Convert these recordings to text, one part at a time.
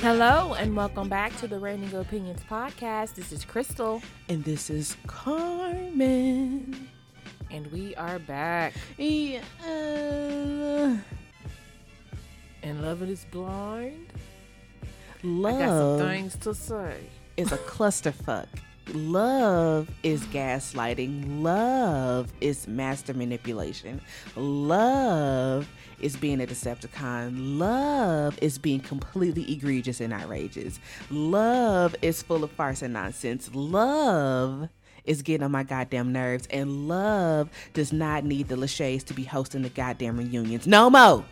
Hello and welcome back to the Reigning Opinions podcast. This is Crystal. And this is Carmen. And we are back. Yeah. And Love is Blind. Love I got some things to say. is a clusterfuck. Love is gaslighting. Love is master manipulation. Love is being a Decepticon. Love is being completely egregious and outrageous. Love is full of farce and nonsense. Love is getting on my goddamn nerves. And love does not need the Lachey's to be hosting the goddamn reunions. No more.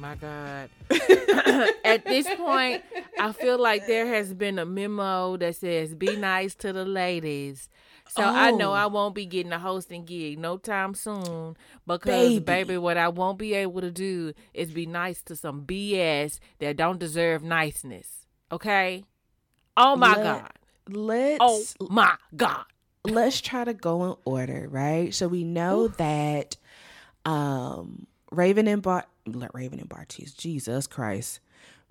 My God. At this point, I feel like there has been a memo that says be nice to the ladies. So oh. I know I won't be getting a hosting gig no time soon because baby. baby. what I won't be able to do is be nice to some BS that don't deserve niceness. Okay? Oh my Let, God. Let's Oh my God. Let's try to go in order, right? So we know that um Raven and Bar let Raven and Bartise, Jesus Christ.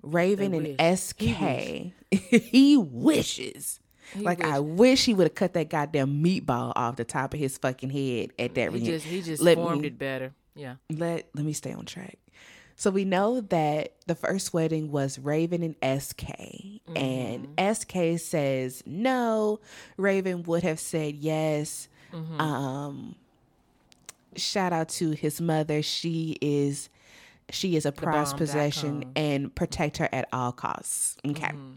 Raven and SK, he, he wishes. He like I wish he would have cut that goddamn meatball off the top of his fucking head at that he reunion. Just, he just let formed me, it better. Yeah. Let let me stay on track. So we know that the first wedding was Raven and SK, mm-hmm. and SK says no. Raven would have said yes. Mm-hmm. Um, shout out to his mother. She is she is a prized possession and protect her at all costs. Okay. Mm-hmm.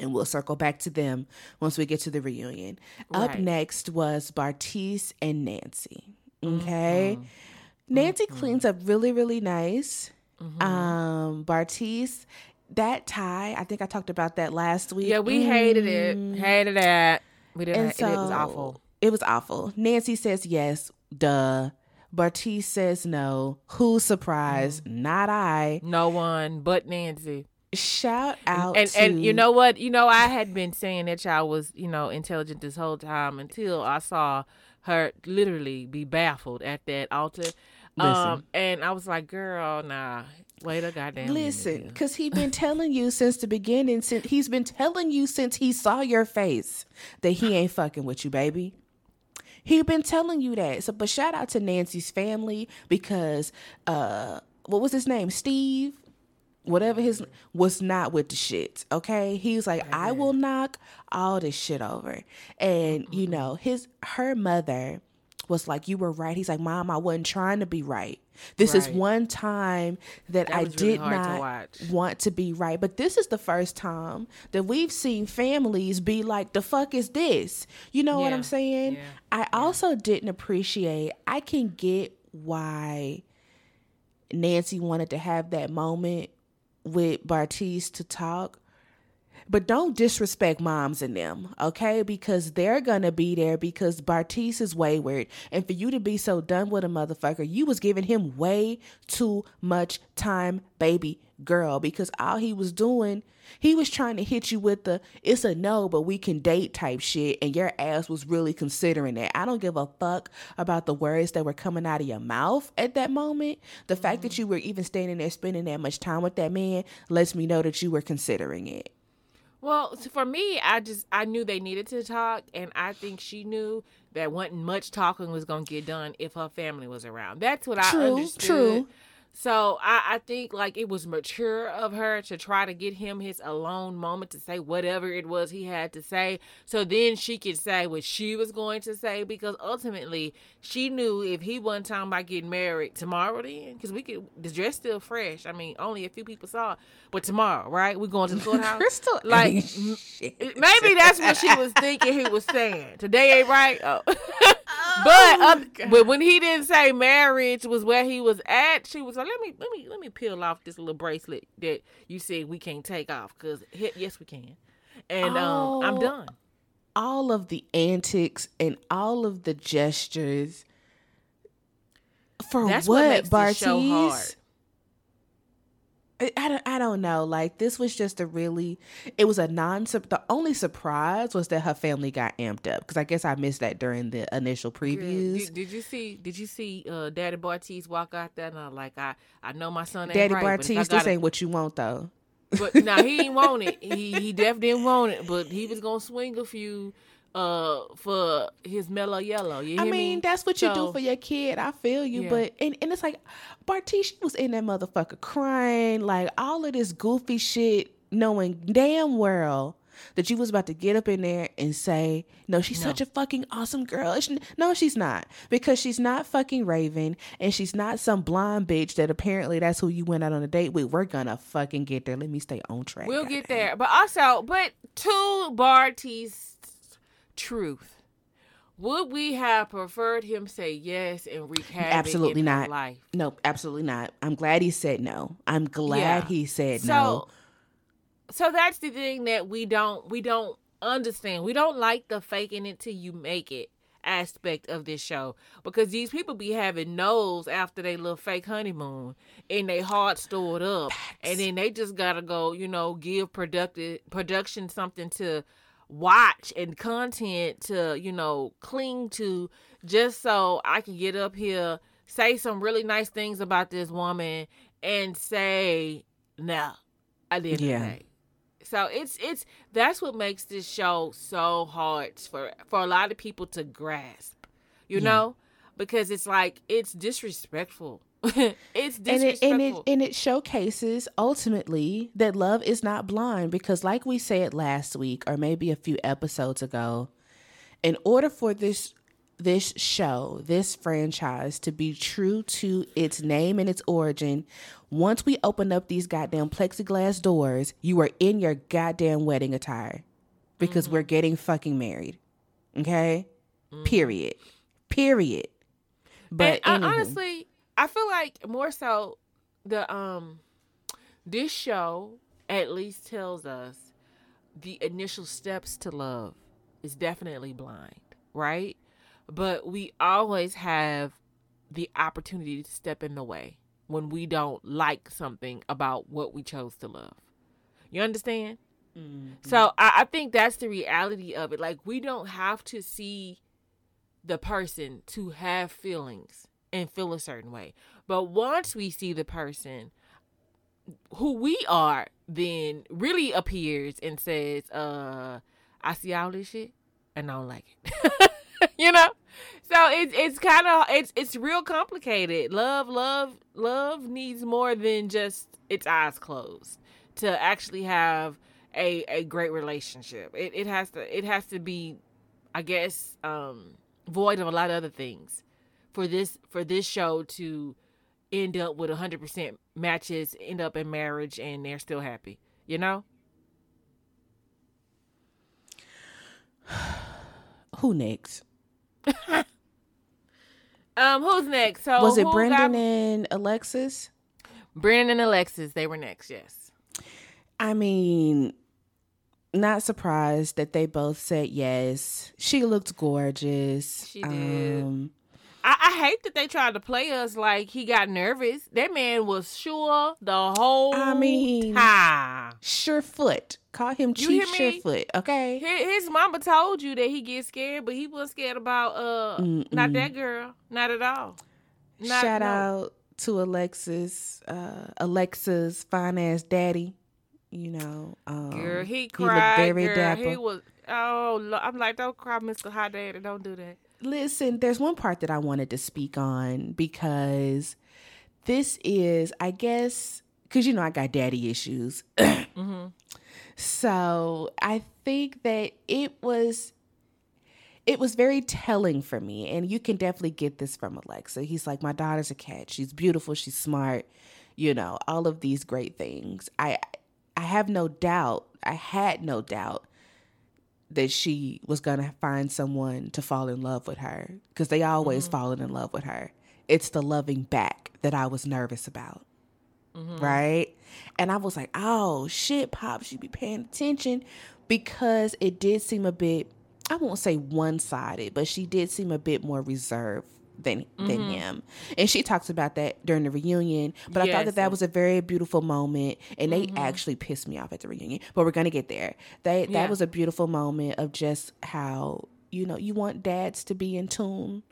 And we'll circle back to them once we get to the reunion. Right. Up next was Bartise and Nancy. Okay. Mm-hmm. Nancy mm-hmm. cleans up really, really nice. Mm-hmm. Um, Bartise, that tie, I think I talked about that last week. Yeah, we hated it. Mm. Hated it. We didn't. And so, it was awful. It was awful. Nancy says yes. Duh. Bartise says no. Who's surprised? Mm. Not I. No one but Nancy. Shout out and to... and you know what? You know I had been saying that y'all was you know intelligent this whole time until I saw her literally be baffled at that altar. Um, and I was like, girl, nah, wait a goddamn. Listen, because he been telling you since the beginning. Since he's been telling you since he saw your face that he ain't fucking with you, baby. He been telling you that. So, but shout out to Nancy's family because uh, what was his name? Steve whatever his was not with the shit. Okay, he's like, I will knock all this shit over, and you know, his her mother was like, You were right. He's like, Mom, I wasn't trying to be right. This right. is one time that, that I did really not to want to be right. But this is the first time that we've seen families be like, The fuck is this? You know yeah. what I'm saying? Yeah. I yeah. also didn't appreciate, I can get why Nancy wanted to have that moment with Bartise to talk but don't disrespect moms and them, okay? Because they're gonna be there because Bartise is wayward. And for you to be so done with a motherfucker, you was giving him way too much time, baby girl, because all he was doing, he was trying to hit you with the it's a no, but we can date type shit, and your ass was really considering that. I don't give a fuck about the words that were coming out of your mouth at that moment. The fact that mm-hmm. you were even standing there spending that much time with that man lets me know that you were considering it. Well, for me, I just I knew they needed to talk, and I think she knew that wasn't much talking was gonna get done if her family was around. That's what I true, understood. True. So I, I think like it was mature of her to try to get him his alone moment to say whatever it was he had to say. So then she could say what she was going to say because ultimately she knew if he wasn't talking about getting married tomorrow then, because we could the dress still fresh. I mean, only a few people saw it. But tomorrow, right? We're going to the courthouse. Crystal like maybe that's what she was thinking he was saying. Today ain't right. Oh. but uh, but when he didn't say marriage was where he was at, she was like, "Let me let me let me peel off this little bracelet that you said we can't take off because yes we can," and oh, um, I'm done. All of the antics and all of the gestures for That's what, what Bartise? I, I, don't, I don't know. Like this was just a really, it was a non. The only surprise was that her family got amped up because I guess I missed that during the initial previews. Did, did, you see? Did you see uh, Daddy Bartise walk out there and uh, like I I know my son. Daddy right, Bartise, this ain't what you want though. But now he ain't want it. He he definitely didn't want it. But he was gonna swing a few uh for his mellow yellow. You I mean, me? that's what you do for your kid. I feel you, yeah. but and, and it's like Bartise was in that motherfucker crying, like all of this goofy shit, knowing damn well that you was about to get up in there and say, "No, she's no. such a fucking awesome girl." No, she's not because she's not fucking Raven, and she's not some blonde bitch that apparently that's who you went out on a date with. We're gonna fucking get there. Let me stay on track. We'll get there, but also, but to Bartise truth, would we have preferred him say yes and wreak havoc absolutely not life? Nope, absolutely not. I'm glad he said no. I'm glad yeah. he said so, no. So that's the thing that we don't we don't understand. We don't like the faking it till you make it aspect of this show because these people be having nose after they little fake honeymoon and they heart stored up and then they just gotta go you know give productive production something to watch and content to, you know, cling to just so I can get up here, say some really nice things about this woman and say, no, I didn't yeah. So it's it's that's what makes this show so hard for for a lot of people to grasp. You yeah. know? Because it's like it's disrespectful it's and it, and it and it showcases ultimately that love is not blind because like we said last week or maybe a few episodes ago in order for this this show this franchise to be true to its name and its origin once we open up these goddamn plexiglass doors you are in your goddamn wedding attire because mm-hmm. we're getting fucking married. Okay? Mm-hmm. period. Period. But uh, honestly I feel like more so the um this show at least tells us the initial steps to love is definitely blind, right? But we always have the opportunity to step in the way when we don't like something about what we chose to love. You understand? Mm-hmm. So I, I think that's the reality of it. Like we don't have to see the person to have feelings and feel a certain way. But once we see the person who we are, then really appears and says, uh, I see all this shit and I don't like it. you know? So it's it's kind of it's it's real complicated. Love, love, love needs more than just its eyes closed to actually have a a great relationship. It it has to it has to be I guess um void of a lot of other things for this for this show to end up with 100% matches, end up in marriage and they're still happy, you know? Who next? um, who's next? So was it Brennon got... and Alexis? Brennon and Alexis, they were next. Yes. I mean, not surprised that they both said yes. She looked gorgeous. She did. Um, I, I, hate that they tried to play us like he got nervous. That man was sure the whole I mean, time. Surefoot. Call him Chief Surefoot, okay? His, his, mama told you that he gets scared, but he wasn't scared about uh Mm-mm. not that girl. Not at all. Not, Shout no. out to Alexis, uh Alexa's fine ass daddy. You know, um, girl, he cried. He very girl, dapper. He was. Oh, I'm like, don't cry, Mister Hot Daddy. Don't do that. Listen, there's one part that I wanted to speak on because this is, I guess, because you know I got daddy issues. mm-hmm. So I think that it was it was very telling for me and you can definitely get this from alexa he's like my daughter's a cat she's beautiful she's smart you know all of these great things i i have no doubt i had no doubt that she was going to find someone to fall in love with her because they always mm-hmm. fallen in love with her. It's the loving back that I was nervous about. Mm-hmm. Right? And I was like, oh shit, Pop should be paying attention because it did seem a bit, I won't say one sided, but she did seem a bit more reserved than mm-hmm. than him. And she talks about that during the reunion. But yes. I thought that that was a very beautiful moment, and they mm-hmm. actually pissed me off at the reunion. But we're gonna get there. They that yeah. was a beautiful moment of just how you know you want dads to be in tune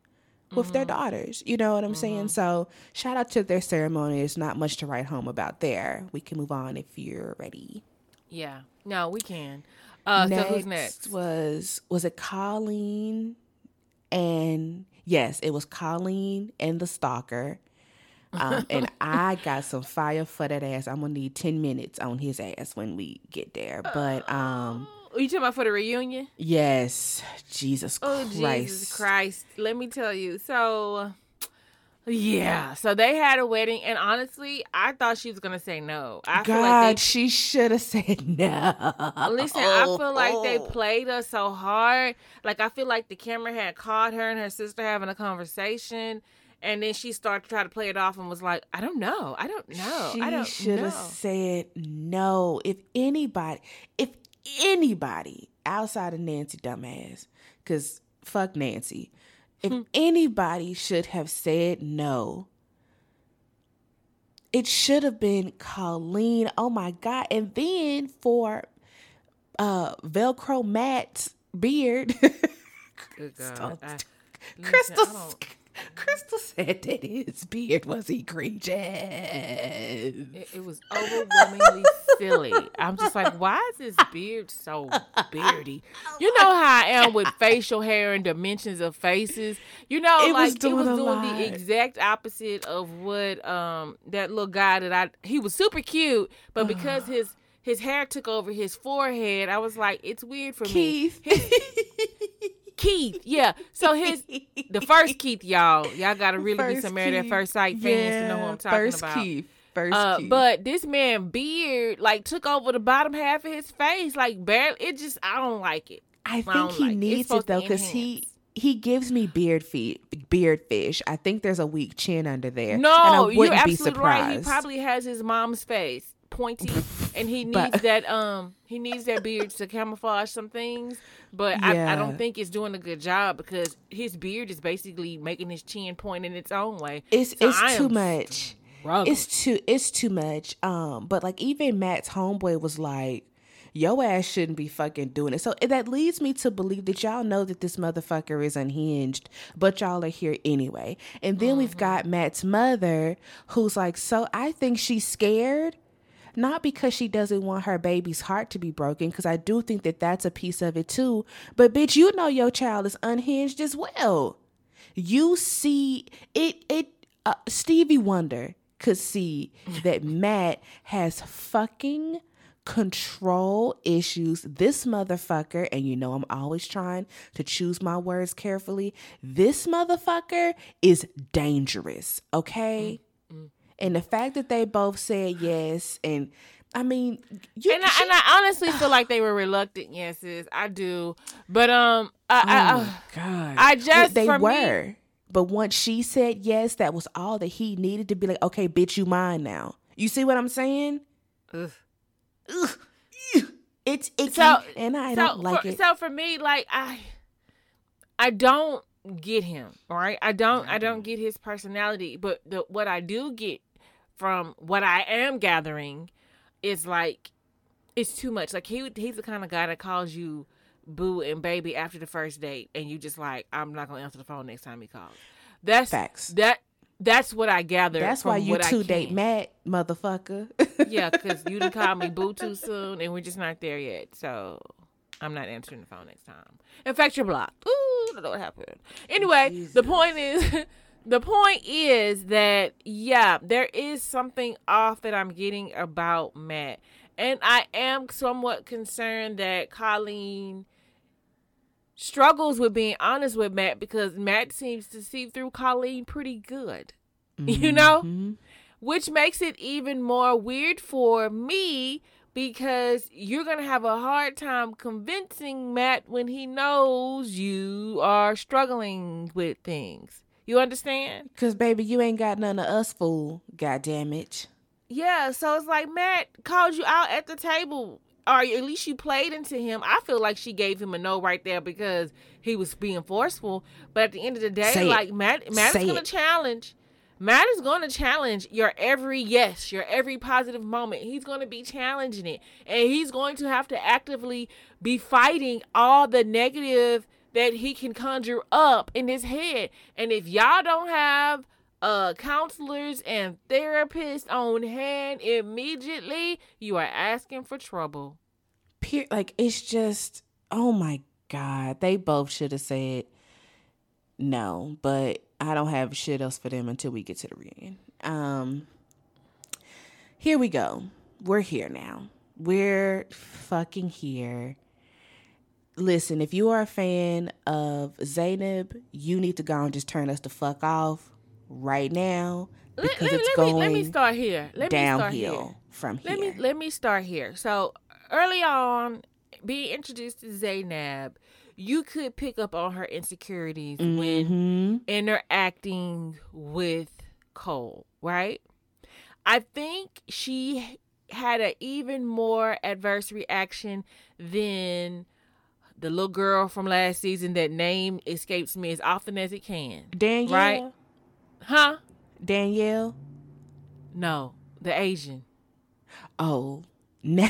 with mm-hmm. their daughters. You know what I'm mm-hmm. saying? So shout out to their ceremony. It's not much to write home about there. We can move on if you're ready. Yeah. No, we can. Uh, next so who's next? Was was it Colleen and yes, it was Colleen and the stalker. Um, and I got some fire for that ass. I'm gonna need ten minutes on his ass when we get there. But um are you talking about for the reunion? Yes. Jesus oh, Christ. Jesus Christ. Let me tell you. So yeah, so they had a wedding, and honestly, I thought she was gonna say no. I God, feel like they, she should have said no. Listen, I oh, feel like they oh. played us so hard. Like I feel like the camera had caught her and her sister having a conversation, and then she started to try to play it off and was like, "I don't know, I don't know, she I don't." Should have said no. If anybody, if anybody outside of Nancy dumbass, because fuck Nancy if hmm. anybody should have said no, it should have been Colleen. Oh my God. And then for uh Velcro Matt's beard. Good God. I, Crystal Crystal said that his beard was egregious. It, it was overwhelmingly silly. I'm just like, why is his beard so beardy? You know how I am with facial hair and dimensions of faces. You know, it like was it was doing lot. the exact opposite of what um that little guy that I he was super cute, but because his his hair took over his forehead, I was like, it's weird for Keith. me. Keith. Keith, yeah. So his the first Keith, y'all, y'all gotta really first be some married at first sight fans yeah, to know who I'm talking first about. Keith. First uh, Keith. But this man beard like took over the bottom half of his face, like barely. It just I don't like it. I think I he like needs it, it though because he he gives me beard feet, beard fish. I think there's a weak chin under there. No, you're absolutely right. He probably has his mom's face pointy, and he needs but, that um he needs that beard to camouflage some things. But yeah. I, I don't think it's doing a good job because his beard is basically making his chin point in its own way. It's so it's too much. Struggling. It's too it's too much. Um, but like even Matt's homeboy was like "Yo ass shouldn't be fucking doing it. So that leads me to believe that y'all know that this motherfucker is unhinged, but y'all are here anyway. And then mm-hmm. we've got Matt's mother who's like, so I think she's scared not because she doesn't want her baby's heart to be broken, because I do think that that's a piece of it too. But bitch, you know your child is unhinged as well. You see it. It uh, Stevie Wonder could see that Matt has fucking control issues. This motherfucker, and you know I'm always trying to choose my words carefully. This motherfucker is dangerous, okay? And the fact that they both said yes, and I mean, you, and, I, she, and I honestly feel like they were reluctant yeses. I do, but um, I, oh I, god, I just they were. Me, but once she said yes, that was all that he needed to be like, okay, bitch, you mine now. You see what I'm saying? Ugh. Ugh. It's icky, so, and I so don't like for, it. So for me, like I, I don't get him. All right, I don't. I don't get his personality. But the what I do get from what I am gathering is like it's too much. Like he he's the kind of guy that calls you boo and baby after the first date, and you just like I'm not gonna answer the phone next time he calls. That's facts. That that's what I gather. That's why you two date Matt, motherfucker. yeah, because you didn't call me boo too soon, and we're just not there yet. So I'm not answering the phone next time. In fact, you're blocked. Ooh, I don't know what happened. Anyway, Jesus. the point is. the point is that yeah, there is something off that I'm getting about Matt. And I am somewhat concerned that Colleen struggles with being honest with Matt because Matt seems to see through Colleen pretty good. Mm-hmm. You know? Which makes it even more weird for me because you're going to have a hard time convincing Matt when he knows you are struggling with things. You understand? Cause baby, you ain't got none of us, fool. God damn it. Yeah, so it's like Matt called you out at the table or at least you played into him. I feel like she gave him a no right there because he was being forceful. But at the end of the day, Say like it. Matt, Matt Say is gonna it. challenge. Matt is going to challenge your every yes, your every positive moment. He's going to be challenging it. And he's going to have to actively be fighting all the negative that he can conjure up in his head. And if y'all don't have uh counselors and therapists on hand immediately, you are asking for trouble. Like it's just oh my god, they both should have said no, but I don't have shit else for them until we get to the reunion. Um here we go. We're here now. We're fucking here. Listen, if you are a fan of Zanab, you need to go and just turn us the fuck off right now because let, it's let going. Me, let me start here. Let downhill me start here. from let here. Me, let me start here. So early on, being introduced to Zanab, you could pick up on her insecurities mm-hmm. when interacting with Cole, right? I think she had an even more adverse reaction than the little girl from last season that name escapes me as often as it can. Danielle. Right? Huh? Danielle? No, the Asian. Oh, now.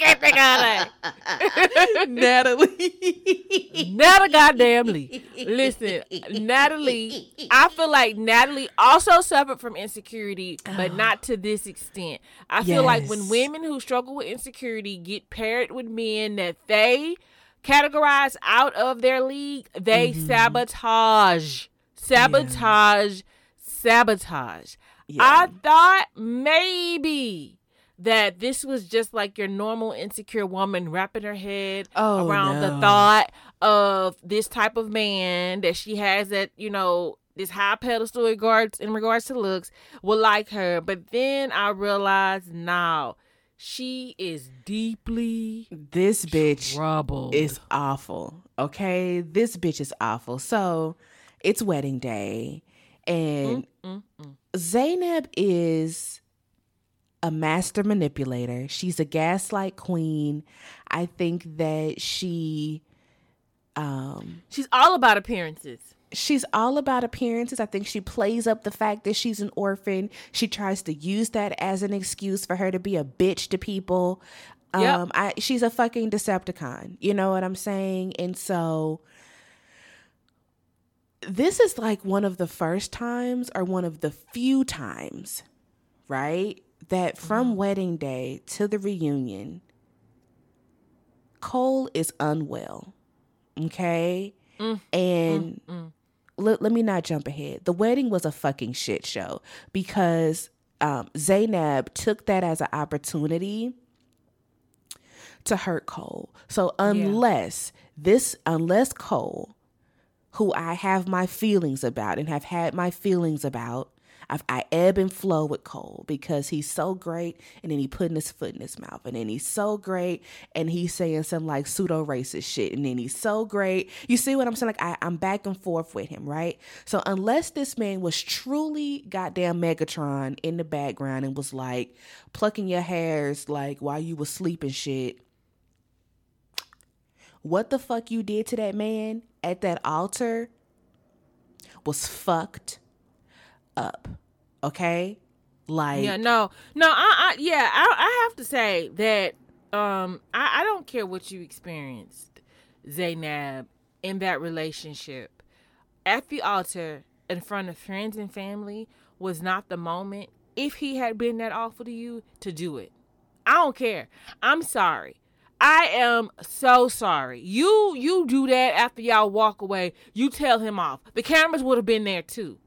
I can't think of that. Natalie. Natalie goddamn Lee. Listen, Natalie, I feel like Natalie also suffered from insecurity, but not to this extent. I feel yes. like when women who struggle with insecurity get paired with men that they categorize out of their league, they mm-hmm. sabotage. Sabotage. Yeah. Sabotage. Yeah. I thought maybe that this was just like your normal insecure woman wrapping her head oh, around no. the thought of this type of man that she has that you know this high pedestal regards in regards to looks will like her but then i realized now she is deeply this bitch troubled. is awful okay this bitch is awful so it's wedding day and mm, mm, mm. zanab is a master manipulator. She's a gaslight queen. I think that she um she's all about appearances. She's all about appearances. I think she plays up the fact that she's an orphan. She tries to use that as an excuse for her to be a bitch to people. Yep. Um I she's a fucking Decepticon. You know what I'm saying? And so this is like one of the first times or one of the few times, right? That from mm-hmm. wedding day to the reunion, Cole is unwell. Okay? Mm, and mm, mm. Let, let me not jump ahead. The wedding was a fucking shit show because um, Zanab took that as an opportunity to hurt Cole. So unless yeah. this, unless Cole, who I have my feelings about and have had my feelings about, I, I ebb and flow with Cole because he's so great, and then he putting his foot in his mouth, and then he's so great, and he's saying some like pseudo racist shit, and then he's so great. You see what I'm saying? Like I, I'm back and forth with him, right? So unless this man was truly goddamn Megatron in the background and was like plucking your hairs like while you were sleeping shit. What the fuck you did to that man at that altar was fucked up. Okay? Like Yeah, no. No, I, I yeah, I I have to say that um I, I don't care what you experienced, Zanab, in that relationship. At the altar in front of friends and family was not the moment if he had been that awful to you to do it. I don't care. I'm sorry. I am so sorry. You you do that after y'all walk away. You tell him off. The cameras would have been there too.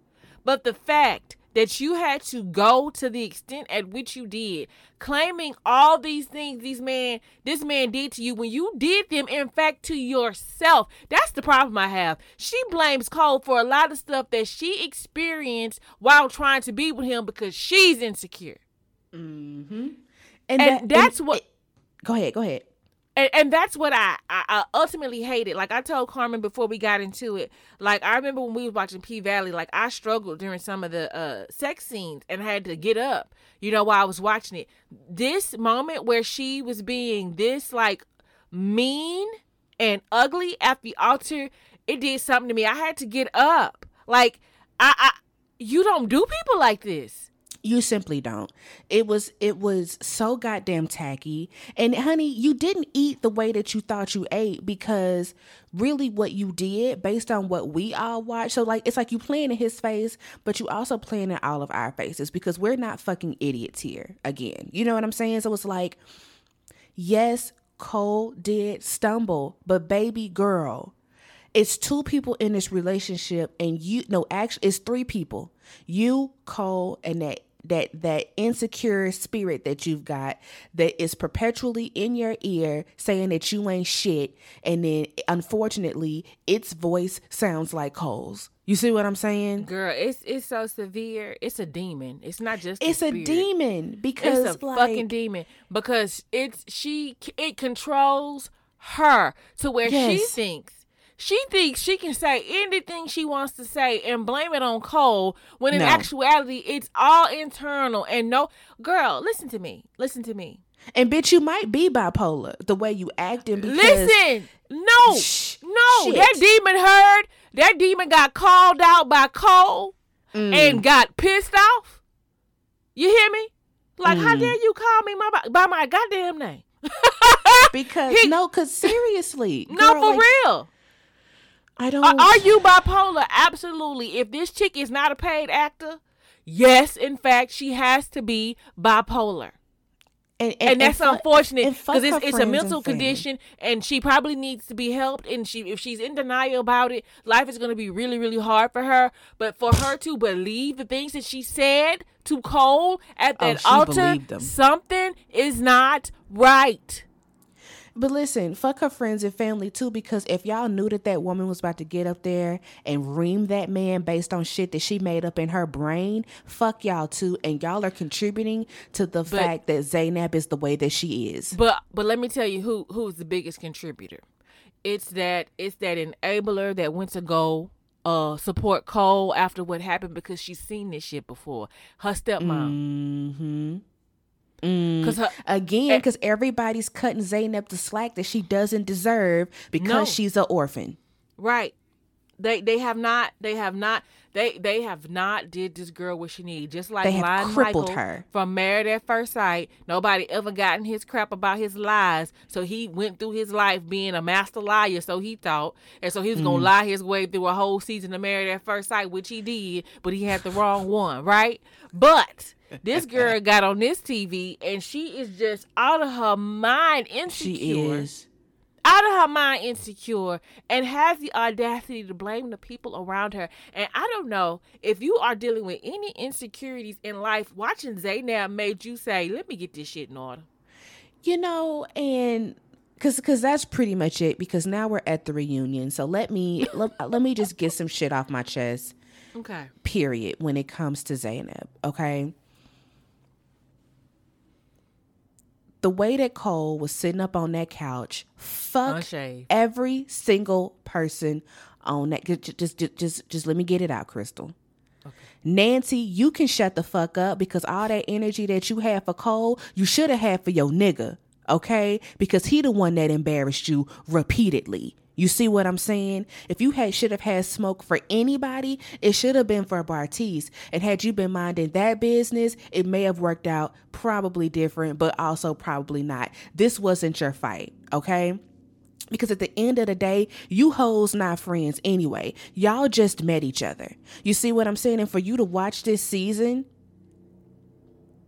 But the fact that you had to go to the extent at which you did, claiming all these things these man this man did to you when you did them in fact to yourself. That's the problem I have. She blames Cole for a lot of stuff that she experienced while trying to be with him because she's insecure. Mm-hmm. And, and that, that's and what. Go ahead. Go ahead. And, and that's what I, I, I ultimately hated. Like I told Carmen before we got into it. Like I remember when we was watching P Valley. Like I struggled during some of the uh, sex scenes and had to get up. You know while I was watching it. This moment where she was being this like mean and ugly at the altar, it did something to me. I had to get up. Like I, I you don't do people like this. You simply don't. It was it was so goddamn tacky. And honey, you didn't eat the way that you thought you ate because really what you did based on what we all watched. So like it's like you playing in his face, but you also playing in all of our faces because we're not fucking idiots here again. You know what I'm saying? So it's like yes, Cole did stumble, but baby girl, it's two people in this relationship and you no actually it's three people you cole and that that that insecure spirit that you've got that is perpetually in your ear saying that you ain't shit and then unfortunately its voice sounds like Cole's. You see what I'm saying? Girl, it's it's so severe. It's a demon. It's not just It's a, a demon because it's a like, fucking demon because it's she it controls her to where she Yes. thinks she thinks she can say anything she wants to say and blame it on Cole when in No. actuality it's all internal and no girl, listen to me. Listen to me. and bitch you might be bipolar the way you acting because Listen, no, Shh, no, shit. that demon heard. That demon got called out by Cole Mm. and got pissed off. You hear me? Like, how Mm. dare you call me my, by my goddamn name? because He- no cuz seriously no, girl, for like, real. I don't Are, are you bipolar? Absolutely. If this chick is not a paid actor, yes, in fact, she has to be bipolar. and, and, that's fuck- unfortunate because it's, it's a mental and condition and she probably needs to be helped and she if she's in denial about it life is going to be really really hard for her but for her to believe the things that she said to cole at Oh, that she altar something is not right But listen, fuck her friends and family too, because if y'all knew that that woman was about to get up there and ream that man based on shit that she made up in her brain, fuck y'all too. And y'all are contributing to the fact that Zanab is the way that she is. but but let me tell you who who's the biggest contributor it's that it's that enabler that went to go uh support cole after what happened because she's seen this shit before her stepmom Mm-hmm. Because her Again, because everybody's cutting Zanab the slack that she doesn't deserve because No. she's an orphan. Right. They they have not they have not they they have not did this girl what she need. Just like They have Lon crippled Michael her. from Married at First Sight. Nobody ever gotten his crap about his lies. So he went through his life being a master liar, so he thought. And so he was Mm. gonna lie his way through a whole season of Married at First Sight, which he did, but he had the wrong one, right? But this girl got on this TV and she is just out of her mind insecure She is. out of her mind insecure and has the audacity to blame the people around her. And I don't know if you are dealing with any insecurities in life, watching Zanab made you say, let me get this shit in order. You know, and cause cause that's pretty much it. Because now we're at the reunion, so let me let, let me just get some shit off my chest. Okay. Period. When it comes to Zanab, okay. The way that Cole was sitting up on that couch, fuck Unshaved. every single person on that. Just, just, just, just, just let me get it out, Crystal. Nancy, you can shut the fuck up because all that energy that you had for Cole, you should have had for your nigga, okay? Because he the one that embarrassed you repeatedly. You see what I'm saying? If you had should have had smoke for anybody, it should have been for Bartise. And had you been minding that business, it may have worked out probably different, but also probably not. This wasn't your fight, okay? Because at the end of the day, you hoes not friends anyway. Y'all just met each other. You see what I'm saying? And for you to watch this season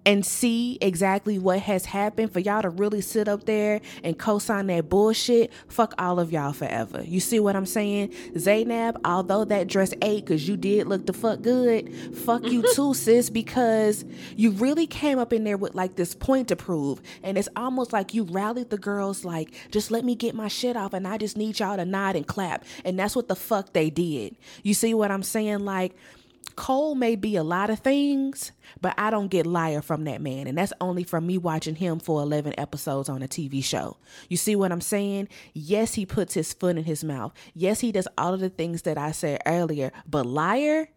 and see exactly what has happened, for y'all to really sit up there and co-sign that bullshit, fuck all of y'all forever. You see what I'm saying? Zanab, although that dress ate because you did look the fuck good, fuck you too, sis, because you really came up in there with like this point to prove. And it's almost like you rallied the girls like, just let me get my shit off and I just need y'all to nod and clap. And that's what the fuck they did. You see what I'm saying? Like, Cole may be a lot of things, but I don't get liar from that man. And that's only from me watching him for 11 episodes on a TV show. You see what I'm saying? Yes, he puts his foot in his mouth. Yes, he does all of the things that I said earlier, but liar?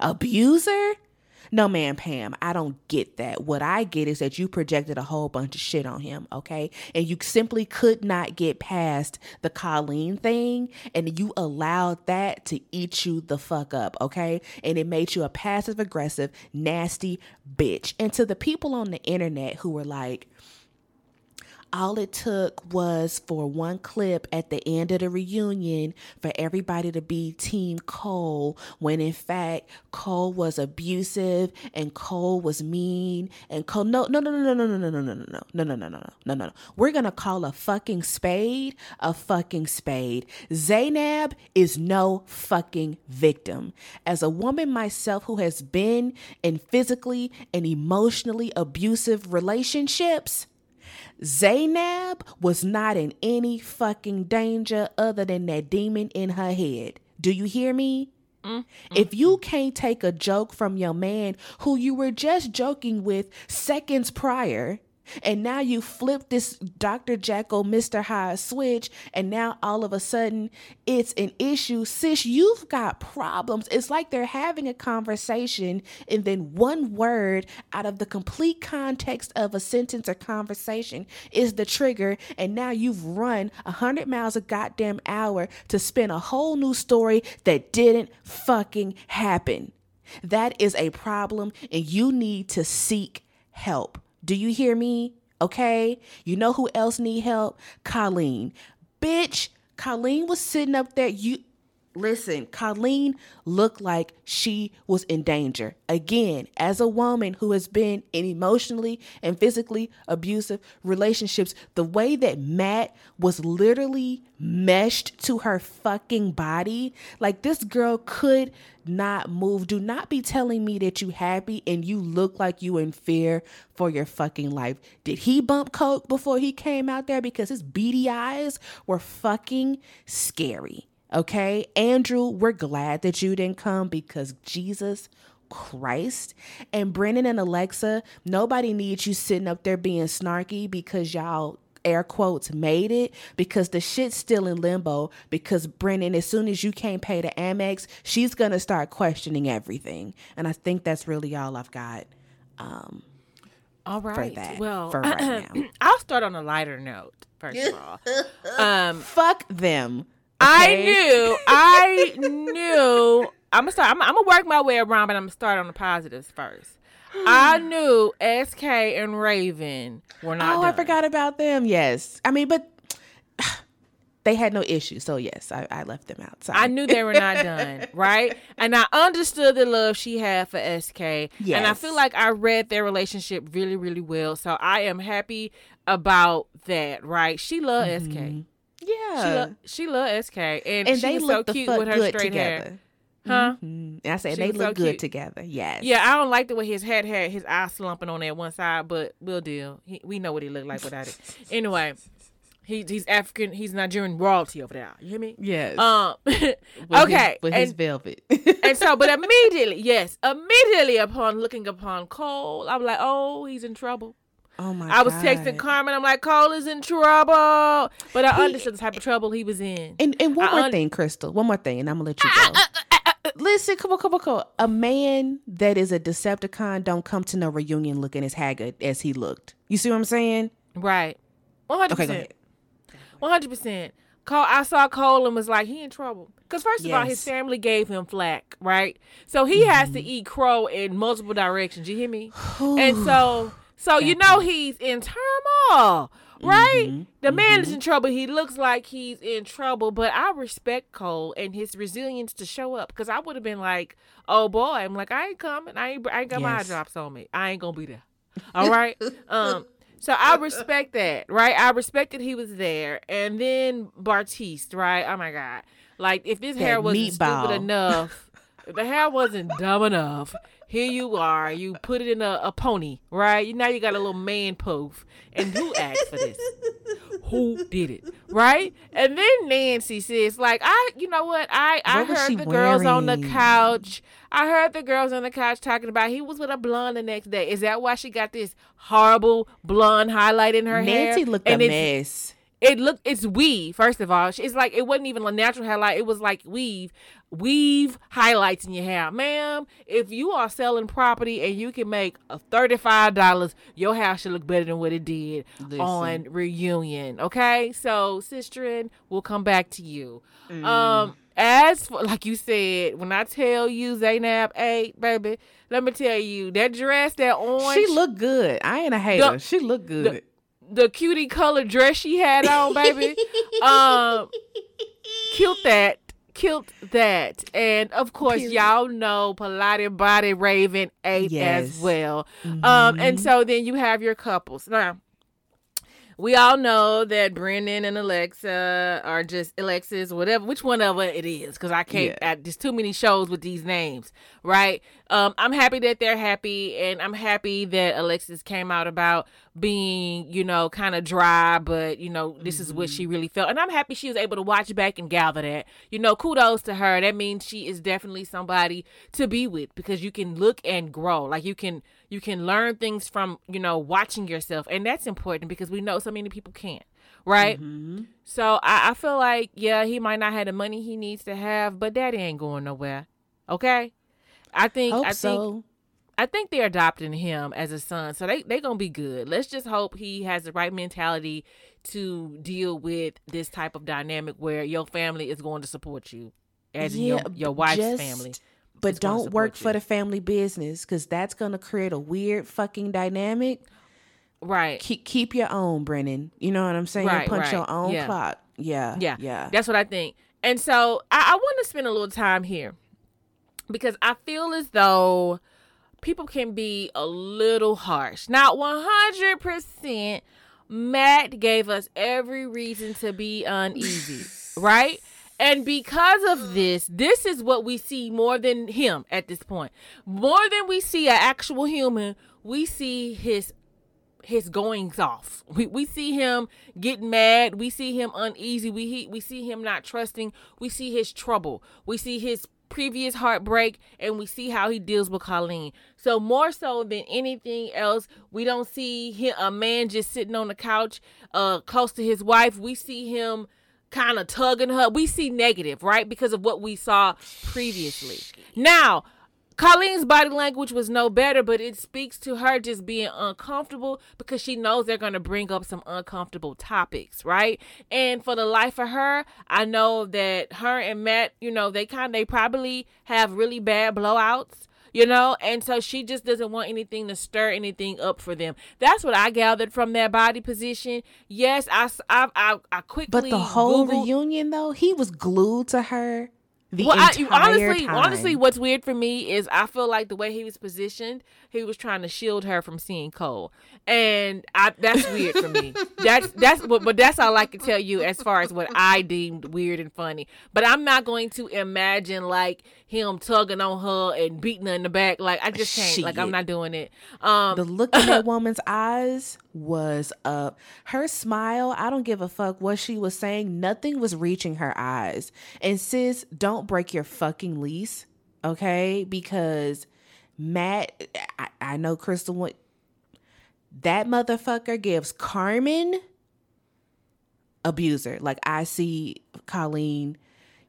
Abuser? No, man, Pam, I don't get that. What I get is that you projected a whole bunch of shit on him, okay? And you simply could not get past the Colleen thing, and you allowed that to eat you the fuck up, okay? And it made you a passive aggressive, nasty bitch. And to the people on the internet who were like, all it took was for one clip at the end of the reunion for everybody to be Team Cole, when in fact Cole was abusive and Cole was mean and Cole. No, no, no, no, no, no, no, no, no, no, no, no, no, no, no, no, no, no. We're gonna call a fucking spade a fucking spade. Zanab is no fucking victim. As a woman myself who has been in physically and emotionally abusive relationships. Zanab was not in any fucking danger other than that demon in her head. Do you hear me? Mm-hmm. If you can't take a joke from your man who you were just joking with seconds prior, and now you flip this Dr. Jekyll, Mr. Hyde switch, and now all of a sudden it's an issue. Sis, you've got problems. It's like they're having a conversation, and then one word out of the complete context of a sentence or conversation is the trigger, and now you've run a hundred miles a goddamn hour to spin a whole new story that didn't fucking happen. That is a problem, and you need to seek help. Do you hear me? Okay. You know who else need help? Colleen. Bitch, Colleen was sitting up there. You listen, Colleen looked like she was in danger. Again, as a woman who has been in emotionally and physically abusive relationships, the way that Matt was literally meshed to her fucking body, like this girl could not move. Do not be telling me that you happy and you look like you in fear for your fucking life. Did he bump coke before he came out there because his beady eyes were fucking scary? Okay, Andrew, we're glad that you didn't come because Jesus Christ. And Brennon and Alexa, nobody needs you sitting up there being snarky because y'all air quotes made it because the shit's still in limbo because Brennon, as soon as you can't pay the Amex, she's gonna start questioning everything. And I think that's really all I've got. Um all right. For that, well, for right now. I'll start on a lighter note, first of all. Um, Fuck them. I knew, I knew. I'm gonna start. I'm, I'm, gonna work my way around, but I'm gonna start on the positives first. I knew SK and Raven were not. Oh, done. I forgot about them. Yes, I mean, but they had no issue, so yes, I, I left them out. I knew they were not done, right? And I understood the love she had for SK. Yes. And I feel like I read their relationship really, really well. So I am happy about that, right? She loved mm-hmm. SK. Yeah, she loved she loved SK, and, and they look so cute with her straight together. hair. Huh? Mm-hmm. I said she they look so good together. Yes. Yeah, I don't like the way his head had his eyes slumping on that one side, but we'll deal. He, we know what he looked like without it. Anyway, he, he's African. He's Nigerian royalty over there. You hear me? Yes. Um. okay. His, with and, his velvet. and so, but immediately, yes, immediately upon looking upon Cole, I was like, oh, he's in trouble. Oh my! I was God. texting Carmen. I'm like, Cole is in trouble, but I he, understood the type of trouble he was in. And and one I more un- thing, Crystal. One more thing, and I'm gonna let you ah, go. Ah, ah, Listen, come on, come on, come on. A man that is a Decepticon don't come to no reunion looking as haggard as he looked. You see what I'm saying? Right. One hundred percent. One hundred percent. Cole, I saw Cole and was like, he in trouble. Because first of yes. all, his family gave him flack, right? So he mm-hmm. has to mm-hmm. eat crow in multiple directions. You hear me? and so so you know he's in turmoil, right? Mm-hmm. The man mm-hmm. is in trouble. He looks like he's in trouble, but I respect Cole and his resilience to show up because I would have been like, "Oh boy," I'm like, "I ain't coming. I ain't. I ain't got yes. my drops on me. I ain't gonna be there." All right. um. So I respect that, right? I respect that he was there, and then Bartise, right? Oh my god! Like if this that hair wasn't meatball. stupid enough, if the hair wasn't dumb enough, here you are. You put it in a, a pony, right? Now you got a little man poof. And who asked for this? who did it? right? And then Nancy says, like, I, you know what? I, I heard the girls on the couch. I heard the girls on the couch talking about he was with a blonde the next day. Is that why she got this horrible blonde highlight in her Nancy hair? Nancy looked and a mess. It looked it's weave. First of all, it's like it wasn't even a natural highlight. It was like weave, weave highlights in your hair, ma'am. If you are selling property and you can make a thirty five dollars, your hair should look better than what it did Listen. on reunion. Okay, so sister, we'll come back to you. Mm. Um, as for like you said, when I tell you Zanab eight, baby, let me tell you that dress, that orange, she looked good. I ain't a hater. The, she looked good. The, cutie colored dress she had on, baby. um, killed that. Killed that. And of course, Period. y'all know Pilates Body Raven ate yes. as well. Mm-hmm. Um, and mm-hmm. so then you have your couples. Now, we all know that Brennon and Alexa are just Alexis, whatever, which one of it is, because I can't. Yeah. I, there's too many shows with these names, right? Um, I'm happy that they're happy, and I'm happy that Alexis came out about being, you know, kind of dry, but you know, this mm-hmm. is what she mm-hmm. really felt, and I'm happy she was able to watch back and gather that. You know, kudos to her. That means she is definitely somebody to be with because you can look and grow. Like you can you can learn things from you know watching yourself and that's important because we know so many people can't right mm-hmm. so I, I feel like yeah he might not have the money he needs to have but daddy ain't going nowhere okay i think hope i so. think I think they're adopting him as a son, so they they gonna be good. Let's just hope he has the right mentality to deal with this type of dynamic where your family is going to support you, as yeah, your your wife's just, family but don't work you. for the family business because that's going to create a weird fucking dynamic. Right. Keep keep your own, Brennon. You know what I'm saying? Right, Punch right. your own yeah. clock. Yeah. Yeah. Yeah. That's what I think. And so I, I want to spend a little time here because I feel as though people can be a little harsh. Not 100%. Matt gave us every reason to be uneasy, right? And because of this, this is what we see more than him at this point. More than we see an actual human, we see his his goings off. We we see him getting mad. We see him uneasy. We he, we see him not trusting. We see his trouble. We see his previous heartbreak and we see how he deals with Colleen. So more so than anything else, we don't see him, a man just sitting on the couch uh close to his wife. We see him kind of tugging her. We see negative, right? Because of what we saw previously. Now, Colleen's body language was no better, but it speaks to her just being uncomfortable because she knows they're going to bring up some uncomfortable topics, right? And for the life of her, I know that her and Matt, you know, they kind of, they probably have really bad blowouts you know and so she just doesn't want anything to stir anything up for them that's what i gathered from that body position yes i i i, I quickly but the whole Googled, reunion though he was glued to her the well, I, honestly, time. honestly, what's weird for me is I feel like the way he was positioned, he was trying to shield her from seeing Cole, and I, that's weird for me. That's that's but, but that's all I can tell you as far as what I deemed weird and funny. But I'm not going to imagine like him tugging on her and beating her in the back. Like I just can't. Shit. Like I'm not doing it. Um, the look in that woman's eyes was up. Her smile. I don't give a fuck what she was saying. Nothing was reaching her eyes. And sis, don't break your fucking lease, okay? Because Matt, I, I know Crystal went. That motherfucker gives Carmen abuser. Like I see Colleen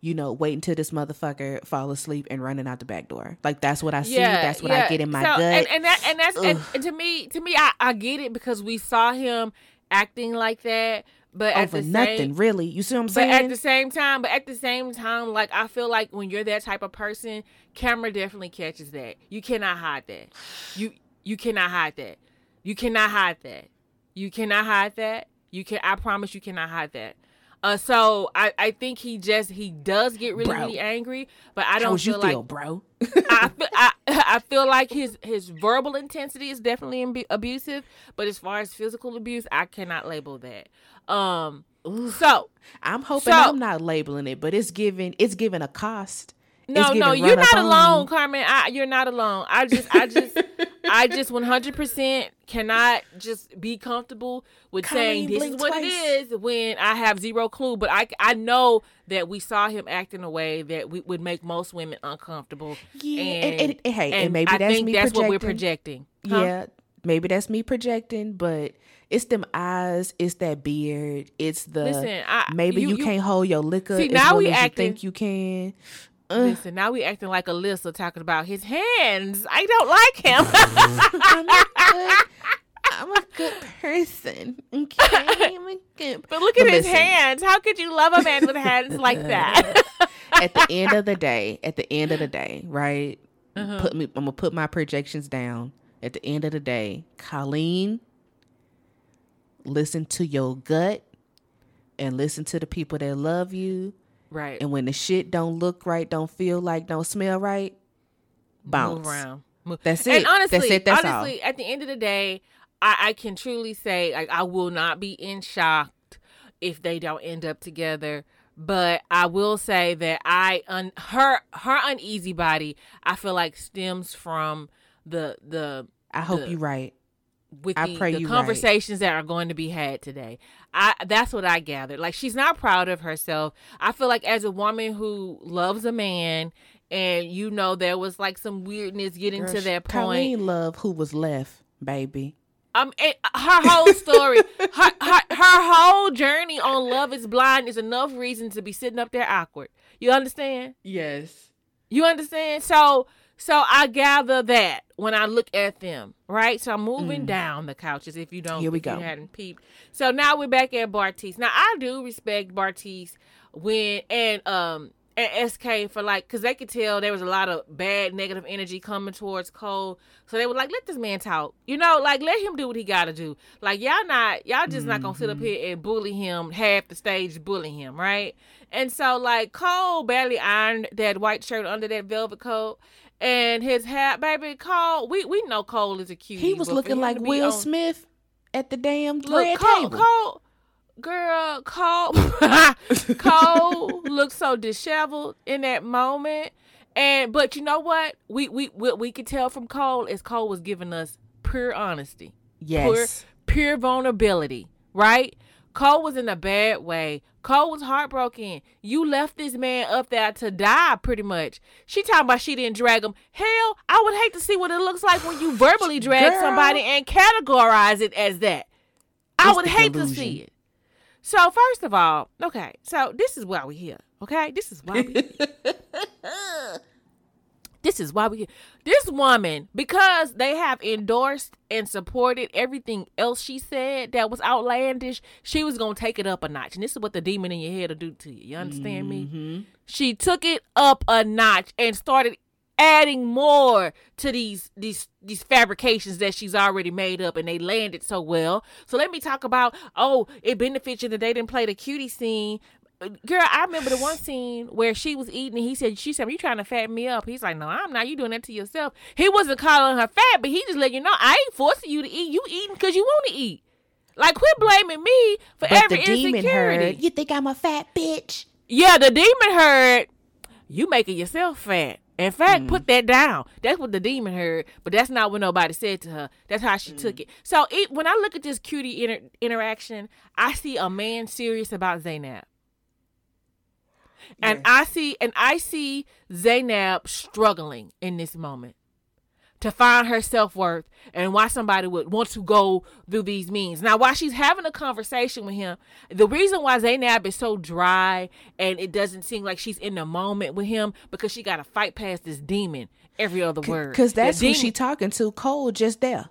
you know, waiting till this motherfucker fall asleep and running out the back door. Like that's what I see. Yeah, that's what yeah. I get in my so, gut. And, and, that and that's and, and, to me, to me, I, I get it because we saw him acting like that. But over at the nothing, same, really. You see what I'm saying? But at the same time, but at the same time, like I feel like when you're that type of person, camera definitely catches that. You cannot hide that. You you cannot hide that. You cannot hide that. You cannot hide that. You can. I promise you cannot hide that. Uh, so I, I think he just he does get really bro. really angry, but I don't feel, feel like bro. I, feel, I I feel like his his verbal intensity is definitely imbu- abusive, but as far as physical abuse, I cannot label that. Um, so I'm hoping so, I'm not labeling it, but it's given it's given a cost no, no, you're not alone, Carmen. I, you're not alone. I just, I just, I just 100 percent cannot just be comfortable with saying this is what twice. it is when I have zero clue. But I, I know that we saw him act in a way that we, would make most women uncomfortable. Yeah, and, and, and hey, and, and maybe I that's me that's projecting. what we're projecting. Huh? Yeah, maybe that's me projecting, but it's them eyes, it's that beard, it's the Listen, I, maybe you, you, can't hold your liquor see, now well we acting, you think you can. Listen, now we acting like Alyssa talking about his hands. I don't like him. I'm, a good, I'm a good person. Okay, I'm a good. But look at but his listen, hands. How could you love a man with hands like that? at the end of the day, at the end of the day, right? Uh-huh. Put me. I'm gonna put my projections down. At the end of the day, Colleen, listen to your gut and listen to the people that love you Right. And when the shit don't look right, don't feel like, don't smell right, bounce. Move around. Move. That's it. And honestly, That's it. That's honestly, all. at the end of the day, I, I can truly say like, I will not be in shock if they don't end up together. But I will say that I un, her her uneasy body I feel like stems from the the I hope you're right with I the, pray the conversations right. that are going to be had today. I that's what I gathered. Like she's not proud of herself. I feel like as a woman who loves a man and you know there was like some weirdness getting Girl, to that point. Colleen love who was left, baby. Um, it, her whole story, her, her her whole journey on Love Is Blind is enough reason to be sitting up there awkward. You understand? Yes. You understand? So so I gather that when I look at them, right? So I'm moving mm. down the couches. If you don't, here we go. hadn't peeped. So now we're back at Bartise. Now I do respect Bartise when and um and SK for like because they could tell there was a lot of bad negative energy coming towards Cole. So they were like, let this man talk. You know, like let him do what he gotta do. Like y'all not y'all just mm-hmm. not gonna sit up mm-hmm. here and bully him half the stage bully him, right? And so like Cole barely ironed that white shirt under that velvet coat and his hat, baby. Cole, we we know Cole is a cutie. He was looking like Will on, Smith at the damn look, red Cole, table. Cole, girl, Cole, Cole looked so disheveled in that moment. And but you know what? We we what we could tell from Cole is Cole was giving us pure honesty. Yes. Pure, pure vulnerability, right? Cole was in a bad way. Cole was heartbroken. You left this man up there to die, pretty much. She talking about she didn't drag him. Hell, I would hate to see what it looks like when you verbally drag Girl. somebody and categorize it as that. I would hate delusion. to see it. So first of all, okay, so this is why we here. Okay, this is why we. This is why we this woman because they have endorsed and supported everything else she said that was outlandish. She was gonna take it up a notch, and this is what the demon in your head will do to you. You understand mm-hmm. me? She took it up a notch and started adding more to these these these fabrications that she's already made up and they landed so well. So let me talk about oh, it benefits you that they didn't play the cutie scene girl, I remember the one scene where she was eating and he said, she said, you trying to fat me up. He's like, no, I'm not. You doing that to yourself. He wasn't calling her fat, but he just let you know, I ain't forcing you to eat. You eating because you want to eat. Like, quit blaming me for but every the insecurity. Heard, you think I'm a fat bitch? Yeah, the demon heard you making yourself fat. In fact, mm. put that down. That's what the demon heard, but that's not what nobody said to her. That's how she mm. took it. So it, when I look at this cutie inter- interaction, I see a man serious about Zanab. And I see and I see Zanab struggling in this moment to find her self worth and why somebody would want to go through these means. Now, while she's having a conversation with him, the reason why Zanab is so dry and it doesn't seem like she's in the moment with him because she got to fight past this demon every other word. Because that's who she talking to. Cole just there.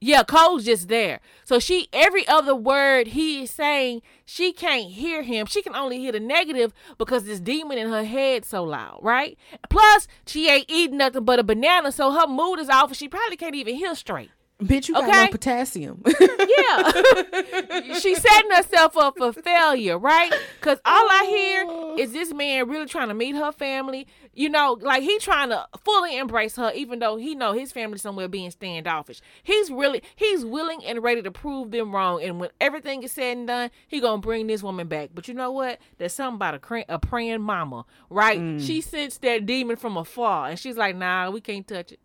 Yeah, Cole's just there. So she every other word he is saying, she can't hear him. She can only hear the negative because this demon in her head so loud, right? Plus, she ain't eating nothing but a banana, so her mood is off and she probably can't even hear straight. Bitch, you got okay? no potassium. yeah. She's setting herself up for failure, right? Because all I hear is this man really trying to meet her family. You know, like he trying to fully embrace her, even though he know his family somewhere being standoffish. He's really, he's willing and ready to prove them wrong. And when everything is said and done, he gonna bring this woman back. But you know what? There's something about a, a praying mama, right? Mm. She sensed that demon from afar, and she's like, nah, we can't touch it.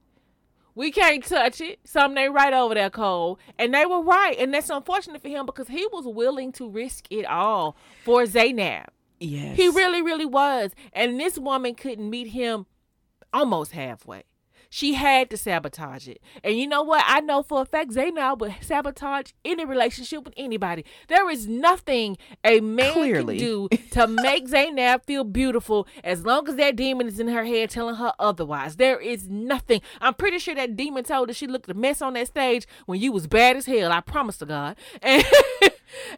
We can't touch it. Something they right over there, Cole. And they were right. And that's unfortunate for him because he was willing to risk it all for Zanab. Yes. He really, really was. And this woman couldn't meet him almost halfway. She had to sabotage it. And you know what? I know for a fact Zanab would sabotage any relationship with anybody. There is nothing a man Clearly. can do to make Zanab feel beautiful as long as that demon is in her head telling her otherwise. There is nothing. I'm pretty sure that demon told her she looked a mess on that stage when you was bad as hell. I promise to God. And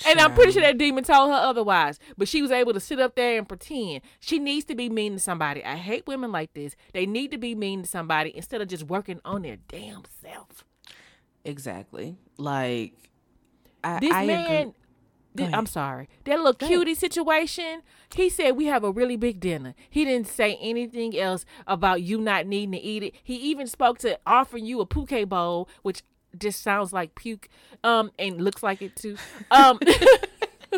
and I'm pretty sure that demon told her otherwise. But she was able to sit up there and pretend. She needs to be mean to somebody. I hate women like this. They need to be mean to somebody instead of just working on their damn self. Exactly. Like I, this I man. I'm sorry. That little cutie situation. He said we have a really big dinner. He didn't say anything else about you not needing to eat it. He even spoke to offering you a poke bowl, which just sounds like puke um and looks like it too. Um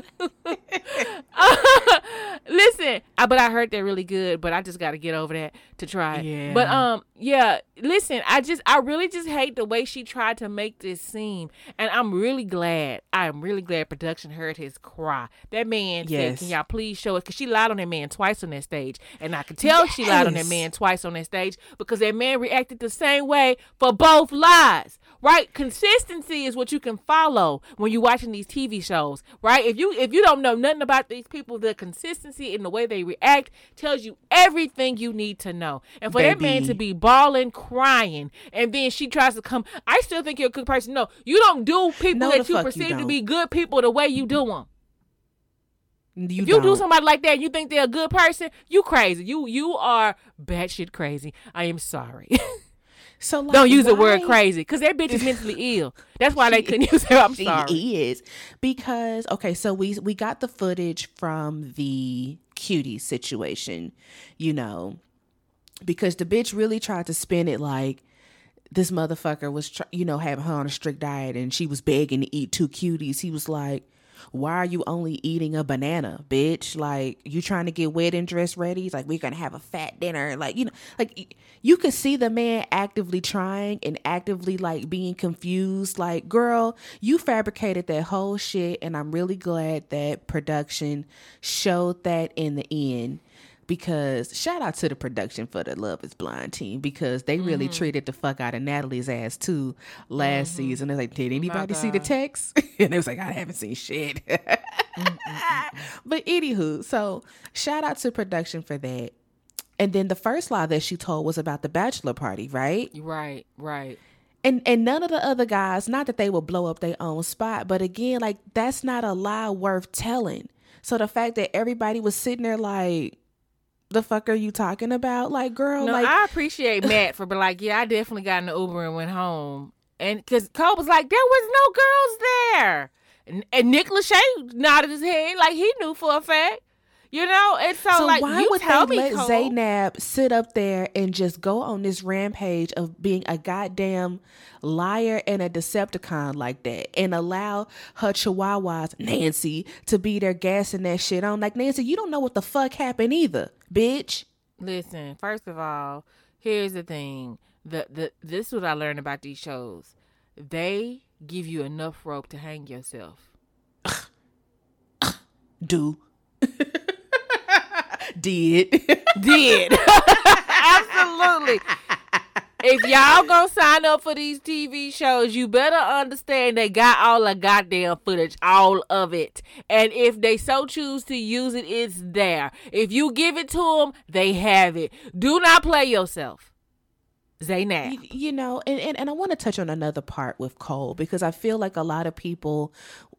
listen, I, but I heard they're really good. But I just got to get over that to try. Yeah. But um, yeah. Listen, I just, I really just hate the way she tried to make this seem, and I'm really glad. I am really glad production heard his cry. That man yes. said, "Can y'all please show it?" Because she lied on that man twice on that stage, and I could tell yes. she lied on that man twice on that stage because that man reacted the same way for both lies. Right? Consistency is what you can follow when you're watching these TV shows. Right? If you if you don't know nothing about these people, the consistency in the way they react tells you everything you need to know. And for Baby. that man to be bawling, crying, and then she tries to come, I still think you're a good person. No, you don't do people no, that you perceive you to be good people the way you do them. You if you don't. do somebody like that, you think they're a good person, you crazy. You you are batshit crazy. I am sorry. So like, don't use why? the word crazy because that bitch is mentally ill. That's why they couldn't use her. I'm she sorry. is because okay. So we we got the footage from the cutie situation, you know, because the bitch really tried to spin it like this motherfucker was, tr- you know, having her on a strict diet and she was begging to eat two cuties. He was like, why are you only eating a banana, bitch? Like, you trying to get wedding dress ready? like, we're gonna have a fat dinner. Like, you know, like you could see the man actively trying and actively like being confused. Like, girl, you fabricated that whole shit, and I'm really glad that production showed that in the end because shout out to the production for the Love is Blind team because they mm-hmm. really treated the fuck out of Natalie's ass too last mm-hmm. season. They're like, did anybody see the text? and it was like, I haven't seen shit. but anywho, so shout out to production for that. And then the first lie that she told was about the bachelor party, right? Right, right. And and none of the other guys, not that they will blow up their own spot, but again, like that's not a lie worth telling. So the fact that everybody was sitting there like, the fuck are you talking about? Like, girl, no, like I appreciate Matt for being like, yeah, I definitely got an Uber and went home. And because Cole was like, there was no girls there. And, and Nick Lachey nodded his head like he knew for a fact. You know, and so, so like, why would they me, let Cole? Zanab sit up there and just go on this rampage of being a goddamn liar and a Decepticon like that, and allow her chihuahuas Nancy to be there gassing that shit on? Like Nancy, you don't know what the fuck happened either, bitch. Listen, first of all, here's the thing: the the this is what I learned about these shows. They give you enough rope to hang yourself. Do. Did. Did. Absolutely. If y'all gonna sign up for these TV shows, you better understand they got all the goddamn footage, all of it. And if they so choose to use it, it's there. If you give it to them, they have it. Do not play yourself. Zanab. You, you know, and, and, and I want to touch on another part with Cole because I feel like a lot of people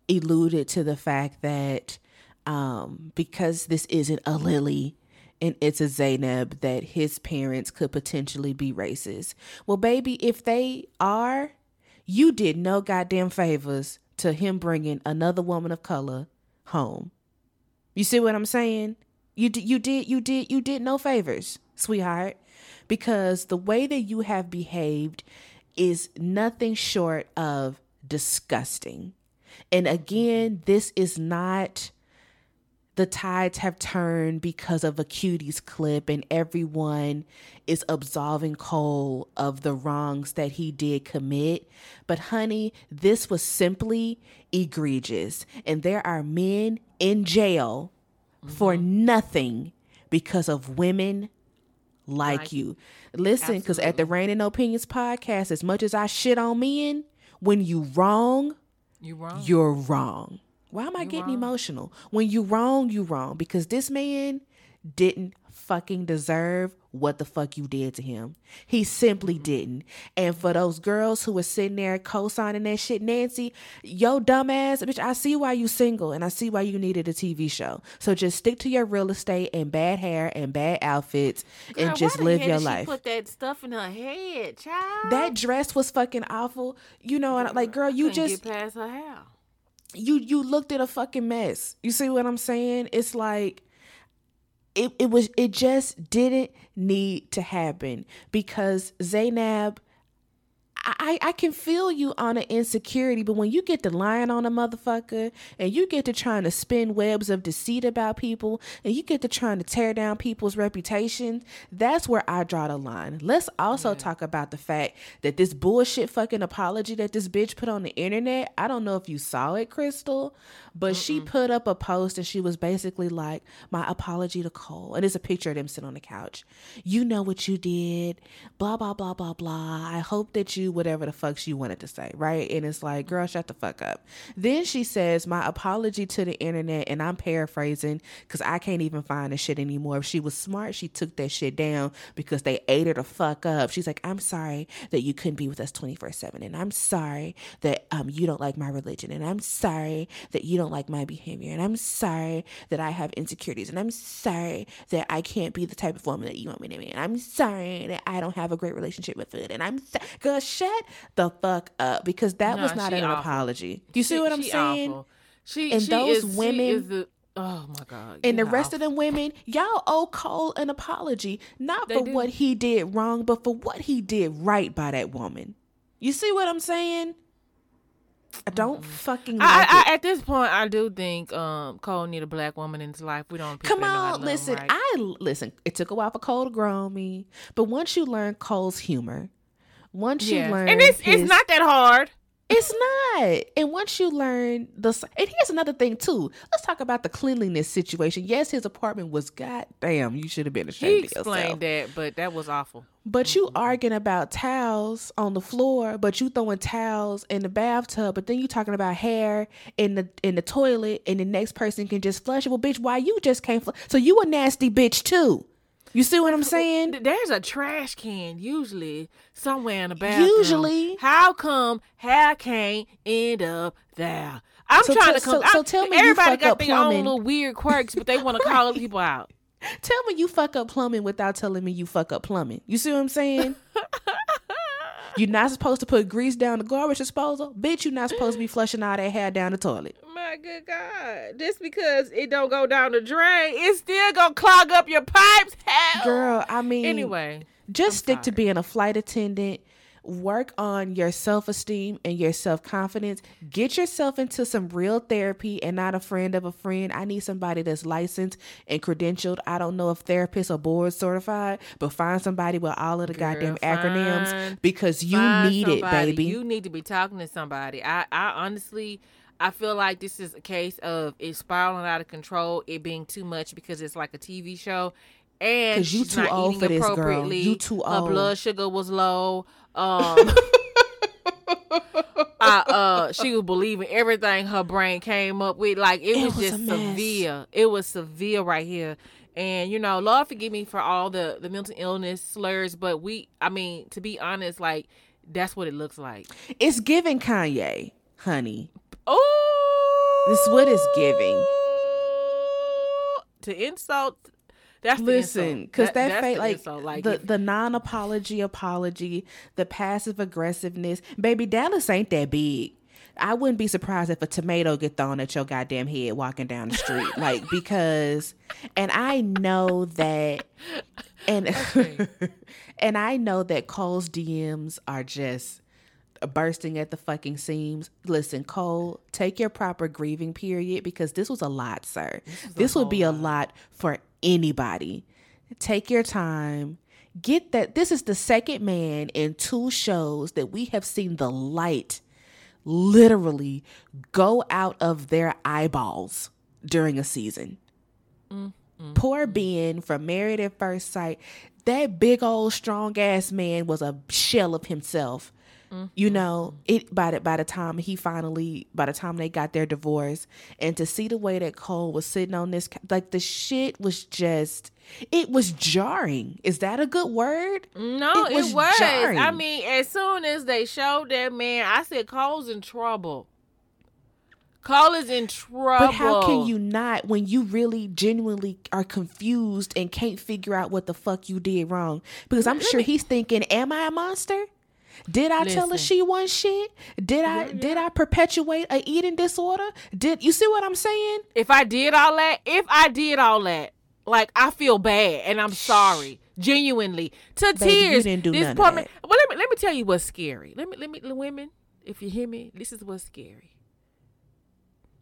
alluded to the fact that um, because this isn't a Lily and it's a Zanab that his parents could potentially be racist. Well, baby, if they are, you did no goddamn favors to him bringing another woman of color home. You see what I'm saying? You did, you did, you did, you did no favors, sweetheart, because the way that you have behaved is nothing short of disgusting. And again, this is not the tides have turned because of a cuties clip and everyone is absolving Cole of the wrongs that he did commit. But honey, this was simply egregious. And there are men in jail mm-hmm. for nothing because of women like, like you. Listen, because at the Reigning Opinions podcast, as much as I shit on men, when you wrong, you wrong. You're wrong. Why am I you getting wrong. emotional? When you wrong, you wrong because this man didn't fucking deserve what the fuck you did to him. He simply mm-hmm. didn't. And for those girls who were sitting there co-signing that shit, Nancy, yo dumbass, bitch, I see why you single and I see why you needed a TV show. So just stick to your real estate and bad hair and bad outfits Girl, and just live your life. put that stuff in her head, child. That dress was fucking awful. You know, girl, like girl, you just get past her hair you you looked at a fucking mess. You see what I'm saying? It's like it, it was it just didn't need to happen because Zanab I, I can feel you on an insecurity, but when you get to lying on a motherfucker and you get to trying to spin webs of deceit about people and you get to trying to tear down people's reputations, that's where I draw the line. Let's also yeah. talk about the fact that this bullshit fucking apology that this bitch put on the internet, I don't know if you saw it, Crystal, but Mm-mm. she put up a post and she was basically like, My apology to Cole. And it's a picture of them sitting on the couch. You know what you did, blah, blah, blah, blah, blah. I hope that you whatever the fuck she wanted to say, right? And it's like, girl, shut the fuck up. Then she says, My apology to the internet, and I'm paraphrasing because I can't even find the shit anymore. If she was smart, she took that shit down because they ate her the fuck up. She's like, I'm sorry that you couldn't be with us 24 7. And I'm sorry that um you don't like my religion. And I'm sorry that you don't like my behavior. And I'm sorry that I have insecurities. And I'm sorry that I can't be the type of woman that you want me to be. And I'm sorry that I don't have a great relationship with food. And I'm, girl, shut shut the fuck up because that no, was not an awful. apology. You she, see what I'm saying? Awful. She and she those is, women. The, oh my god! And the rest of them women, y'all owe Cole an apology, not they for do. what he did wrong, but for what he did right by that woman. You see what I'm saying? I don't fucking. Like I, I, at this point, I do think um, Cole need a black woman in his life. We don't. Come on, listen. Right. I listen. It took a while for Cole to grow on me, but once you learn Cole's humor, once yes. you learn, and it's his, it's not that hard. It's not. And once you learn the, and here's another thing too. Let's talk about the cleanliness situation. Yes, his apartment was goddamn. You should have been ashamed he explained that, but that was awful. But mm-hmm. you arguing about towels on the floor, but you throwing towels in the bathtub, but then you talking about hair in the in the toilet, and the next person can just flush it. Well, bitch, why you just can't flush? So you a nasty bitch too. You see what I'm saying? There's a trash can usually somewhere in the bathroom. Usually, how come hair can't end up there? I'm so trying t- to come. So, so tell me, everybody got their own little weird quirks, but they want to call people out. Tell me you fuck up plumbing without telling me you fuck up plumbing. You see what I'm saying? You're not supposed to put grease down the garbage disposal. Bitch, you're not supposed to be flushing all that hair down the toilet. My good God. Just because it don't go down the drain, it's still gonna clog up your pipes. Hell. Girl, I mean Anyway. Just I'm stick sorry. to being a flight attendant work on your self esteem and your self confidence. Get yourself into some real therapy and not a friend of a friend. I need somebody that's licensed and credentialed. I don't know if therapists are board certified, but find somebody with all of the Girl, goddamn acronyms because you need somebody. it, baby. You need to be talking to somebody. I, I honestly. I feel like this is a case of it spiraling out of control, it being too much because it's like a TV show, and you too old for this, girl. You too old. Her blood sugar was low. Um, I, uh, she was believing everything her brain came up with. Like it, it was, was, just severe. It was severe right here. And you know, Lord forgive me for all the the mental illness slurs, but we, I mean, to be honest, like that's what it looks like. It's giving Kanye, honey. Oh, this is what it's giving. To insult That's listen, because that, that fake like, like, the if, the non apology apology, the passive aggressiveness, baby Dallas ain't that big. I wouldn't be surprised if a tomato get thrown at your goddamn head walking down the street, like because, and I know that, and okay. and I know that Cole's DMs are just bursting at the fucking seams. Listen, Cole, take your proper grieving period because this was a lot, sir. This, this would be lot. a lot for anybody. Take your time. Get that. This is the second man in two shows that we have seen the light literally go out of their eyeballs during a season. Mm, mm, Poor Ben from Married at First Sight. That big old strong ass man was a shell of himself Mm-hmm. You know, it by the by the time he finally by the time they got their divorce and to see the way that Cole was sitting on this like the shit was just it was jarring. Is that a good word? No, it was. It was. I mean, as soon as they showed that man, I said Cole's in trouble. Cole is in trouble. But how can you not when you really genuinely are confused and can't figure out what the fuck you did wrong? Because I'm sure he's thinking, Am I a monster? Did I Listen. tell her she was shit? Did I yeah, yeah. did I perpetuate a eating disorder? Did you see what I'm saying? If I did all that, if I did all that, like I feel bad and I'm sorry, genuinely to Baby, tears. You didn't do this poor man. Well, let me let me tell you what's scary. Let me let me women, if you hear me, this is what's scary.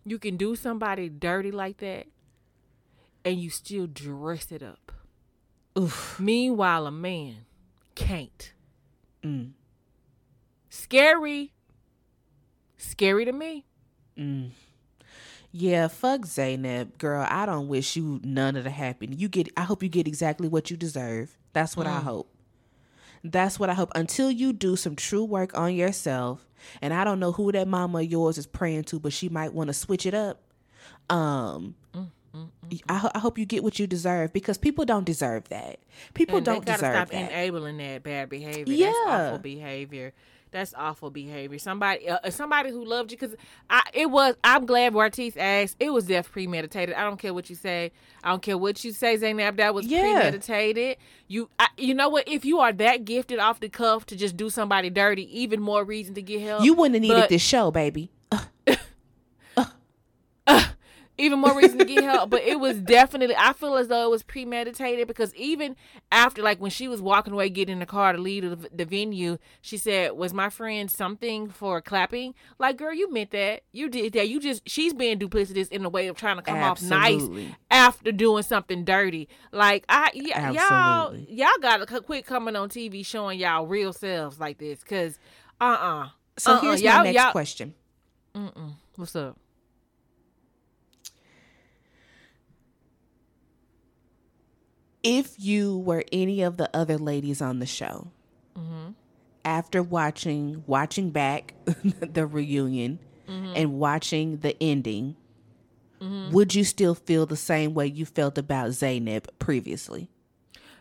You can do somebody dirty like that, and you still dress it up. Oof. Meanwhile, a man can't. Mm. Scary. Scary to me. Mm. Yeah, fuck Zanab, girl. I don't wish you none of the happiness. You get. I hope you get exactly what you deserve. That's what mm. I hope. That's what I hope. Until you do some true work on yourself, and I don't know who that mama of yours is praying to, but she might want to switch it up. Um, mm, mm, mm I, mm. I, hope you get what you deserve because people don't deserve that. People and don't got deserve stop that. enabling that bad behavior. Yeah, That's awful behavior. That's awful behavior. Somebody, uh, somebody who loved you, because I, it was. I'm glad Bartise asked. It was death premeditated. I don't care what you say. I don't care what you say, Zanab. That was yeah. premeditated. You, I, you know what? If you are that gifted off the cuff to just do somebody dirty, even more reason to get help. You wouldn't have needed but, this show, baby. Even more reason to get help. But it was definitely, I feel as though it was premeditated because even after, like, when she was walking away, getting in the car to leave the, the venue, she said, Was my friend something for clapping? Like, girl, you meant that. You did that. You just, she's being duplicitous in the way of trying to come Absolutely. off nice after doing something dirty. Like, I, y- y'all, y'all gotta quit coming on TV showing y'all real selves like this because, uh uh-uh. uh. So uh-uh. here's y'all, my next y'all, question. Mm-mm. What's up? If you were any of the other ladies on the show, mm-hmm. after watching watching back the reunion mm-hmm. and watching the ending, mm-hmm. would you still feel the same way you felt about Zanab previously?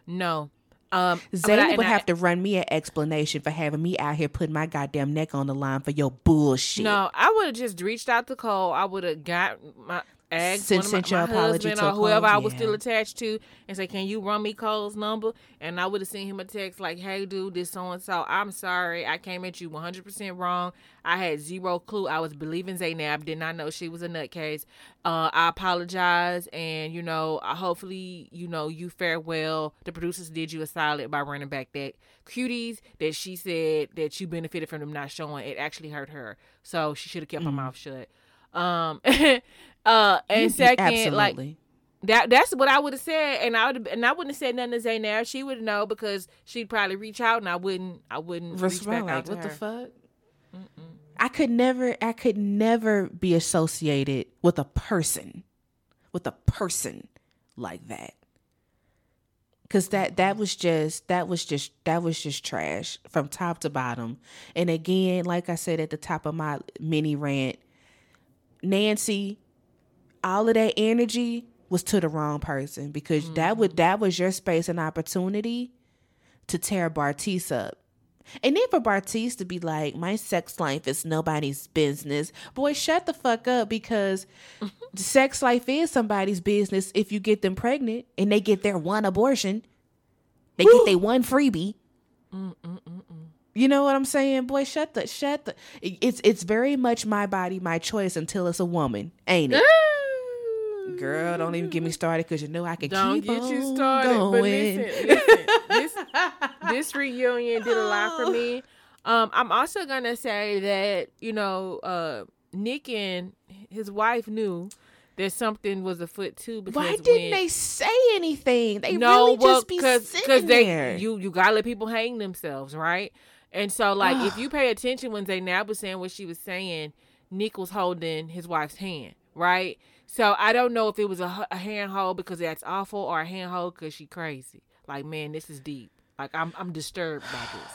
No. Um, Zanab would I, have to run me an explanation for having me out here putting my goddamn neck on the line for your bullshit. No, I would have just reached out to Cole. I would have got my ask Send, one of my, my husband or whoever I was yeah. still attached to and say, "Can you run me Cole's number?" And I would have sent him a text like, "Hey, dude, this so and so. I'm sorry, I came at you 100 percent wrong. I had zero clue. I was believing Zanab. Did not know she was a nutcase. Uh, I apologize, and you know, hopefully, you know, you fare well. The producers did you a solid by running back that cuties that she said that you benefited from them not showing. It actually hurt her, so she should have kept mm. her mouth shut." Um, uh, and second, Absolutely. like that that's what I would have said, and I would and I wouldn't have said nothing to Zanab. She would know because she'd probably reach out, and I wouldn't. I wouldn't Respond, reach back out What her. the fuck? Mm-mm. I could never. I could never be associated with a person, with a person like that. Cause that that was just that was just that was just trash from top to bottom. And again, like I said at the top of my mini rant, Nancy, all of that energy was to the wrong person because mm-hmm. that would mm. that was your space and opportunity to tear Bartise up. And then for Bartise to be like, my sex life is nobody's business. Boy, shut the fuck up because sex life is somebody's business if you get them pregnant and they get their one abortion. They Woo. get their one freebie. Mm-mm-mm-mm. You know what I'm saying, boy? Shut the shut the. It's it's very much my body, my choice until it's a woman, ain't it? Girl, don't even get me started because you know I can don't keep get you started. Going. But listen, listen, this this reunion did a lot for me. Um, I'm also gonna say that you know, uh, Nick and his wife knew that something was afoot too. Because why didn't when, they say anything? They no, really well, just be cause, sitting cause they, there. You you gotta let people hang themselves, right? And so, like, if you pay attention when Zanab was saying what she was saying, Nick was holding his wife's hand, right? So I don't know if it was a, a handhold because that's awful or a handhold because she crazy. Like, man, this is deep. Like, I'm I'm disturbed by this.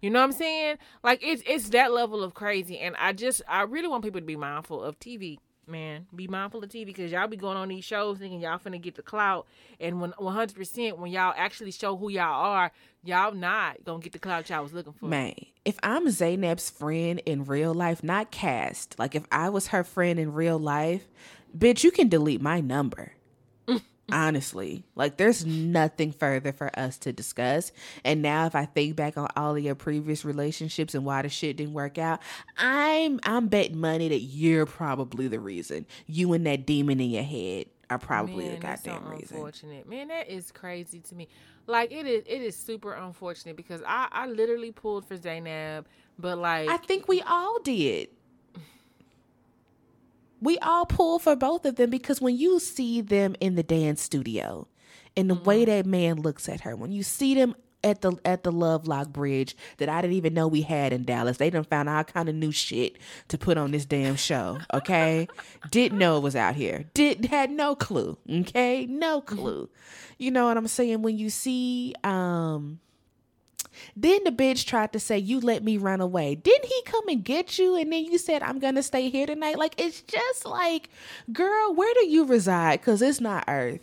You know what I'm saying? Like, it's it's that level of crazy, and I just I really want people to be mindful of TV man. Be mindful of TV because y'all be going on these shows thinking y'all finna get the clout, and when 100 percent when y'all actually show who y'all are, y'all not gonna get the clout y'all was looking for. Man, if I'm Zanab's friend in real life, not cast, like if I was her friend in real life, bitch, you can delete my number. honestly like there's nothing further for us to discuss. And now if i think back on all of your previous relationships and why the shit didn't work out i'm i'm betting money that you're probably the reason. You and that demon in your head are probably man, the goddamn so reason. unfortunate. Man that is crazy to me. Like it is it is super unfortunate because i i literally pulled for zanab but like i think we all did we all pull for both of them because when you see them in the dance studio and the mm-hmm. way that man looks at her, when you see them at the at the Love Lock Bridge that I didn't even know we had in Dallas. They done found all kind of new shit to put on this damn show. Okay, didn't know it was out here. Did had no clue. Okay, no mm-hmm. clue. You know what I'm saying? When you see um then the bitch tried to say, You let me run away. Didn't he come and get you? And then you said, I'm going to stay here tonight. Like, it's just like, girl, where do you reside? Because it's not Earth.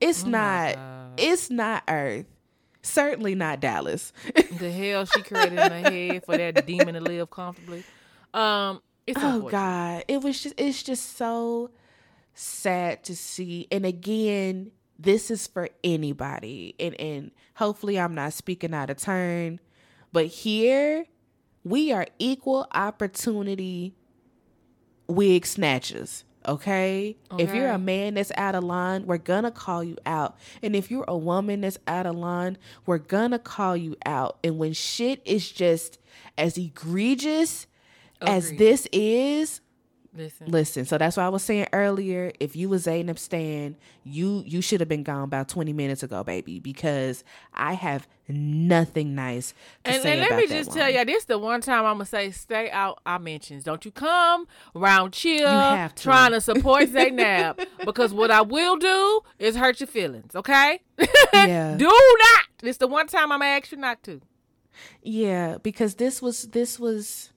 It's oh not, it's not Earth. Certainly not Dallas. the hell she created in her head for that demon to live comfortably. Um, it's oh God. It was just, it's just so sad to see. And again, this is for anybody and and hopefully I'm not speaking out of turn but here we are equal opportunity wig snatchers okay? okay? If you're a man that's out of line, we're gonna call you out. And if you're a woman that's out of line, we're gonna call you out. And when shit is just as egregious Agreed. as this is, Listen. Listen. So that's why I was saying earlier. If you was Zanab Stan, you you should have been gone about twenty minutes ago, baby. Because I have nothing nice to and, say and let me just tell you, this the one time I'm gonna say, stay out our mentions. Don't you come round chill you have to. trying to support Zanab because what I will do is hurt your feelings. Okay? Yeah. do not. This the one time I'm gonna ask you not to. Yeah, because this was this was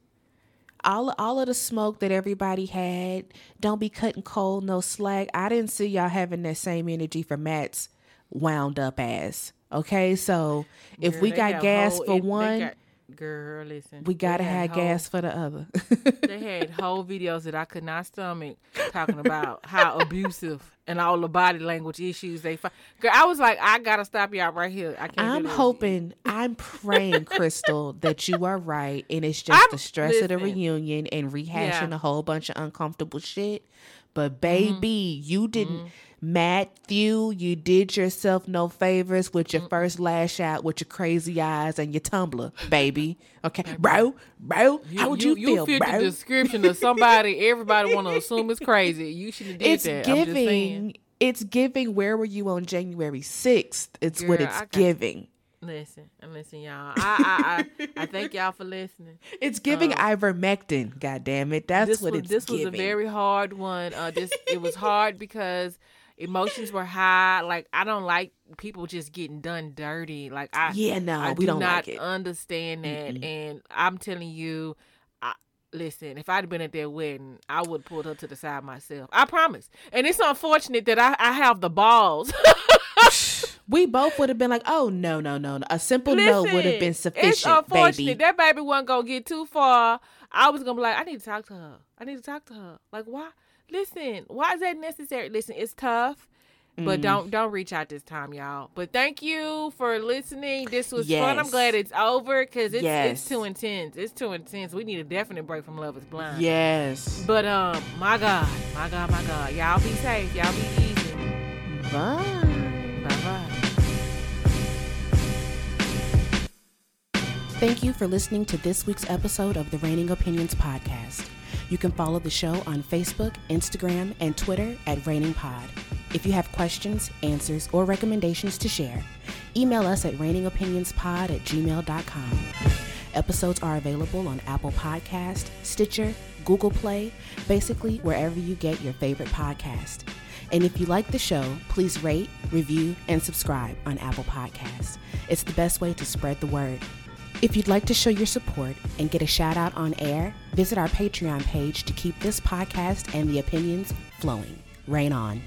all all of the smoke that everybody had. Don't be cutting Cole, no slack. I didn't see y'all having that same energy for Matt's wound up ass. Okay, so if Girl, we got gas for one. Got, Girl, listen. We gotta have whole, gas for the other. they had whole videos that I could not stomach talking about how abusive and all the body language issues they find. Girl, I was like, I gotta stop y'all right here. I can't. I'm hoping, I'm praying, Crystal, that you are right, and it's just I'm, the stress listen, of the reunion and rehashing yeah. a whole bunch of uncomfortable shit. But baby, mm-hmm. you didn't. Mm-hmm Matthew, you did yourself no favors with your first lash out with your crazy eyes and your Tumblr, baby. Okay, bro, bro, how would you, you, you feel, fit bro? the description of somebody everybody want to assume is crazy. You should have did it's that. Giving, it's giving. Where were you on January sixth? It's Girl, what it's giving. Listen, listen, y'all. I, I, I, I, thank y'all for listening. It's giving um, ivermectin. God damn it, that's what was, it's. This giving. was a very hard one. Uh, this it was hard because emotions were high. Like I don't like people just getting done dirty. Like I yeah no I we do not like it. understand that. Mm-mm. And I'm telling you, I, listen, if I'd been at their wedding, I would pulled her to the side myself. I promise. And it's unfortunate that I, I have the balls. we both would have been like, "Oh no, no, no!" A simple Listen, no would have been sufficient. It's unfortunate baby. that baby wasn't gonna get too far I was gonna be like, I need to talk to her. I need to talk to her. Like, why? Listen, why is that necessary? Listen, it's tough. But mm. don't don't reach out this time, y'all. But thank you for listening. This was yes. fun. I'm glad it's over because it's yes. it's too intense. It's too intense. We need a definite break from Love Is Blind. Yes. But um, my God, my God, my God, y'all be safe. Y'all be easy. Bye. Bye bye. Thank you for listening to this week's episode of the Reigning Opinions podcast. You can follow the show on Facebook, Instagram, and Twitter at Reigning Pod. If you have questions, answers, or recommendations to share, email us at reigningopinionspod at gmail.com. Episodes are available on Apple Podcast, Stitcher, Google Play, basically wherever you get your favorite podcast. And if you like the show, please rate, review, and subscribe on Apple Podcasts. It's the best way to spread the word. If you'd like to show your support and get a shout out on air, visit our Patreon page to keep this podcast and the opinions flowing. Rain on.